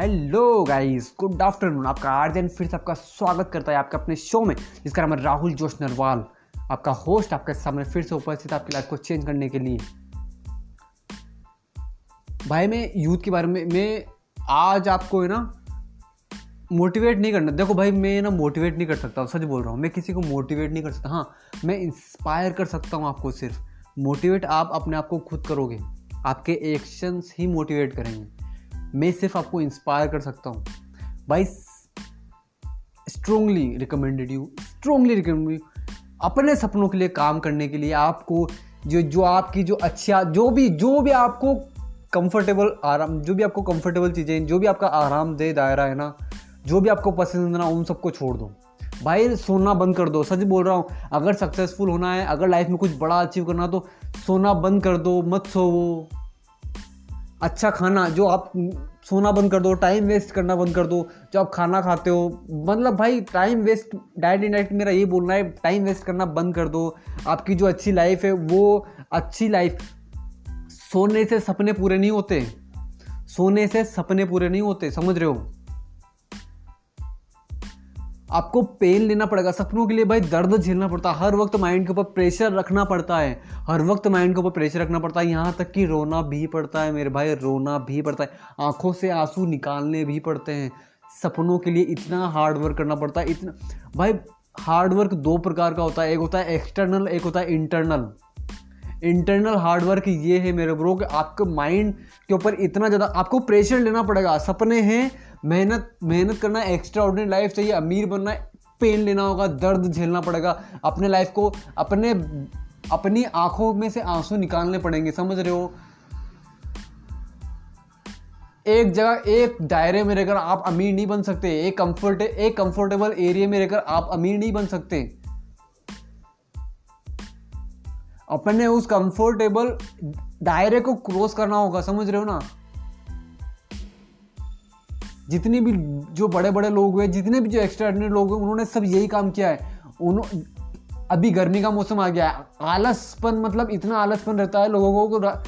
Hello guys good afternoon आपका आर्जन फिर से आपका स्वागत करता है आपके अपने शो में, जिसका नाम है राहुल जोश नरवाल। आपका होस्ट आपके सामने फिर से उपस्थित आपकी लाइफ को चेंज करने के लिए। भाई, मैं यूथ के बारे में, मैं आज आपको है ना मोटिवेट नहीं करना। देखो भाई, मैं ना मोटिवेट नहीं कर सकता सच बोल रहा हूँ। मैं किसी को मोटिवेट नहीं कर सकता। हाँ मैं इंस्पायर कर सकता हूँ आपको सिर्फ़। मोटिवेट आप अपने आप को खुद करोगे। आपके एक्शंस ही मोटिवेट करेंगे। मैं सिर्फ़ आपको इंस्पायर कर सकता हूँ भाई strongly recommended you strongly recommend you अपने सपनों के लिए, काम करने के लिए आपको जो जो आपकी जो अच्छा जो भी जो भी आपको कंफर्टेबल आराम, जो भी आपको कंफर्टेबल चीज़ें, जो भी आपका आरामदेह दायरा है ना, जो भी आपको पसंद ना, उन सबको छोड़ दो। भाई, सोना बंद कर दो। सच बोल रहा हूँ, अगर सक्सेसफुल होना है, अगर लाइफ में कुछ बड़ा अचीव करना तो सोना बंद कर दो, मत सोवो। अच्छा खाना, जो आप सोना बंद कर दो टाइम वेस्ट करना बंद कर दो, जो आप खाना खाते हो मतलब भाई टाइम वेस्ट डाइट इंडाइट मेरा ये बोलना है टाइम वेस्ट करना बंद कर दो। आपकी जो अच्छी लाइफ है, वो अच्छी लाइफ सोने से सपने पूरे नहीं होते। सोने से सपने पूरे नहीं होते, समझ रहे हो? आपको पेन लेना पड़ेगा। सपनों के लिए भाई दर्द झेलना पड़ता है। हर वक्त माइंड के ऊपर प्रेशर रखना पड़ता है। हर वक्त माइंड के ऊपर प्रेशर रखना पड़ता है। यहाँ तक कि रोना भी पड़ता है मेरे भाई, रोना भी पड़ता है। आँखों से आँसू निकालने भी पड़ते हैं। सपनों के लिए इतना हार्ड वर्क करना पड़ता है। इतना, भाई हार्ड वर्क दो प्रकार का होता है। एक होता है एक्सटर्नल एक होता है इंटरनल इंटरनल हार्डवर्क ये है मेरे ब्रो कि आपके माइंड के ऊपर इतना ज़्यादा, आपको प्रेशर लेना पड़ेगा। सपने हैं मेहनत मेहनत करना एक्स्ट्रा ऑर्डिनरी लाइफ चाहिए। अमीर बनना पेन लेना होगा, दर्द झेलना पड़ेगा। अपने लाइफ को अपने, अपनी आँखों में से आँसू निकालने पड़ेंगे, समझ रहे हो? एक जगह, एक दायरे में रहकर आप अमीर नहीं बन सकते। एक कंफर्ट एक कंफर्टेबल एरिया में रहकर आप अमीर नहीं बन सकते। अपने उस कंफर्टेबल दायरे को क्रॉस करना होगा, समझ रहे हो ना? जितने भी जो बड़े बड़े लोग हुए जितने भी जो एक्स्ट्रा लोग हुए उन्होंने सब यही काम किया है। उन्होंने अभी गर्मी का मौसम आ गया है। आलसपन मतलब इतना आलसपन रहता है लोगों को रा,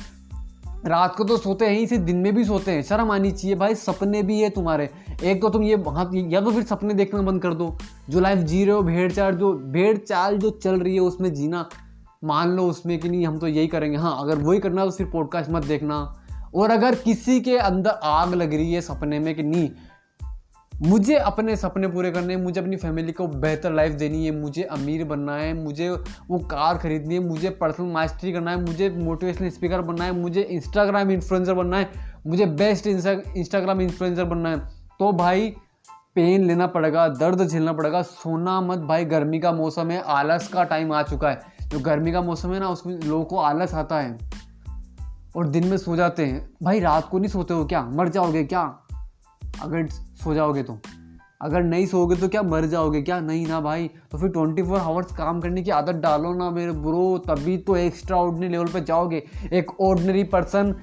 रात को तो सोते हैं इसे दिन में भी सोते हैं। शर्म आनी चाहिए भाई सपने भी है तुम्हारे। एक तो तुम ये वहाँ या तो फिर सपने देखना बंद कर दो। जो लाइफ जी रहे हो भेड़ चाल जो भेड़ चाल जो चल रही है उसमें जीना मान लो उसमें कि नहीं हम तो यही करेंगे। हाँ अगर वही करना तो फिर पॉडकास्ट मत देखना। और अगर किसी के अंदर आग लग रही है सपने में कि नहीं, मुझे अपने सपने पूरे करने हैं, मुझे अपनी फैमिली को बेहतर लाइफ देनी है, मुझे अमीर बनना है, मुझे वो कार खरीदनी है, मुझे पर्सनल मास्टरी करना है, मुझे मोटिवेशनल स्पीकर बनना है, मुझे इंस्टाग्राम इन्फ्लुएंसर बनना है, मुझे बेस्ट इंस्टाग्राम इन्फ्लुएंसर बनना है तो भाई पेन लेना पड़ेगा, दर्द झेलना पड़ेगा, सोना मत भाई, गर्मी का मौसम है, आलस का टाइम आ चुका है। जो गर्मी का मौसम है ना, उसमें लोगों को आलस आता है। और दिन में सो जाते हैं। भाई, रात को नहीं सोते हो क्या? मर जाओगे क्या? अगर सो जाओगे तो। अगर नहीं सोओगे तो क्या मर जाओगे क्या? नहीं ना भाई। तो फिर ट्वेंटी फोर आवर्स काम करने की आदत डालो ना मेरे ब्रो तभी तो एक्स्ट्रा ऑर्डनरी लेवल पे जाओगे। एक ऑर्डनरी पर्सन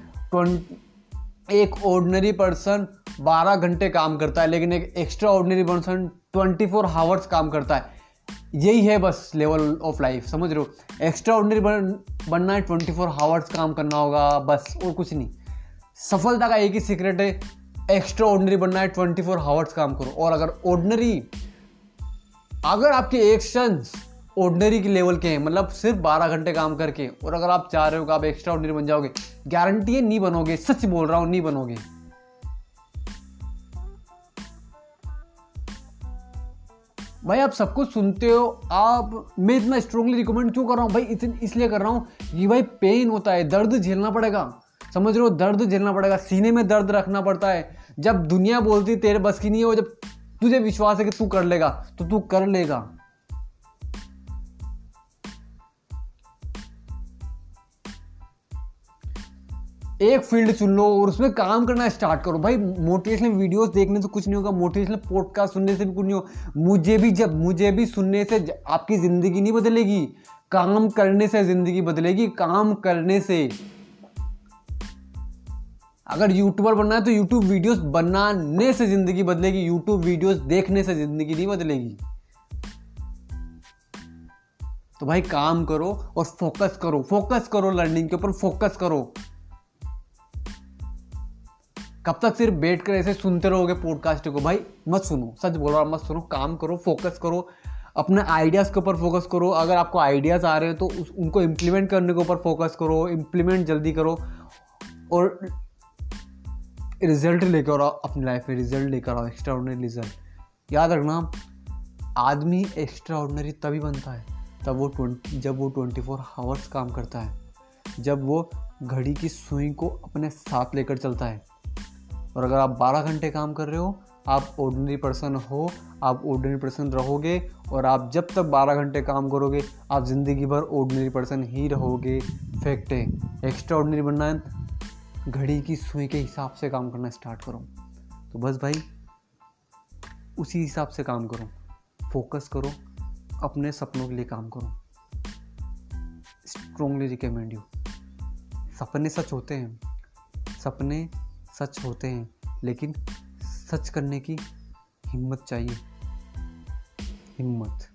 एक ऑर्डनरी पर्सन बारह घंटे काम करता है, लेकिन एक extraordinary person twenty four hours काम करता है। यही है बस लेवल ऑफ़ लाइफ समझ रहे हो? एक्स्ट्रा ऑर्डनरी बन, बनना है ट्वेंटी फोर हावर्स काम करना होगा बस और कुछ नहीं। सफलता का एक ही सीक्रेट है एक्स्ट्रा ऑर्डनरी बनना है ट्वेंटी फोर हावर्स काम करो। और अगर ऑर्डनरी अगर आपके एक्शंस ऑर्डनरी के लेवल के हैं मतलब सिर्फ़ बारह घंटे काम करके और अगर आप चाह रहे हो कि आप एक्स्ट्रा ऑर्डनरी बन जाओगे गारंटी है नहीं बनोगे सच बोल रहा हूँ नहीं बनोगे। भाई, आप सब कुछ सुनते हो। आप, मैं इतना स्ट्रांगली रिकमेंड क्यों कर रहा हूँ? भाई इसलिए कर रहा हूँ कि भाई पेन होता है, दर्द झेलना पड़ेगा। समझ रहे हो? दर्द झेलना पड़ेगा। सीने में दर्द रखना पड़ता है। जब दुनिया बोलती तेरे बस की नहीं है वो, जब तुझे विश्वास है कि तू कर लेगा तो तू कर लेगा। एक फ़ील्ड चुन लो और उसमें काम करना स्टार्ट करो। भाई, मोटिवेशनल वीडियोस देखने से कुछ नहीं होगा, मोटिवेशनल पॉडकास्ट सुनने से भी कुछ नहीं होगा मुझे भी जब, मुझे भी सुनने से आपकी ज़िंदगी नहीं बदलेगी। काम करने से ज़िंदगी बदलेगी, काम करने से। अगर यूट्यूबर बनना है तो यूट्यूब वीडियोस बनाने से ज़िंदगी बदलेगी यूट्यूब वीडियोस देखने से ज़िंदगी नहीं बदलेगी। तो भाई, काम करो और फोकस करो। फोकस करो लर्निंग के ऊपर फोकस करो। कब तक सिर्फ़ बैठ कर ऐसे सुनते रहोगे पॉडकास्ट को? भाई, मत सुनो, सच बोल रहा मत सुनो, काम करो फोकस करो, अपने आइडियाज़ के ऊपर फोकस करो। अगर आपको आइडियाज़ आ रहे हैं तो उस, उनको इम्प्लीमेंट करने के ऊपर फोकस करो इम्प्लीमेंट जल्दी करो और रिज़ल्ट लेकर आओ, अपनी लाइफ में रिज़ल्ट लेकर आओ एक्स्ट्रा ऑर्डनरी रिज़ल्ट याद रखना, आदमी एक्स्ट्रा तभी बनता है, तब वो ट्वेंटी जब वो ट्वेंटी फोर आवर्स काम करता है, जब वो घड़ी की सुई को अपने साथ लेकर चलता है। और अगर आप बारह घंटे काम कर रहे हो, आप ऑर्डनरी पर्सन हो, आप ऑर्डनरी पर्सन रहोगे और आप जब तक बारह घंटे काम करोगे, आप ज़िंदगी भर ऑर्डनरी पर्सन ही रहोगे। फैक्ट है एक्स्ट्रा ऑर्डनरी बनना है घड़ी की सुई के हिसाब से काम करना स्टार्ट करो। तो बस भाई, उसी हिसाब से काम करो। फोकस करो, अपने सपनों के लिए काम करो। स्ट्रोंगली रिकमेंड यू सपने सच होते हैं। सपने सच होते हैं लेकिन सच करने की हिम्मत चाहिए। हिम्मत।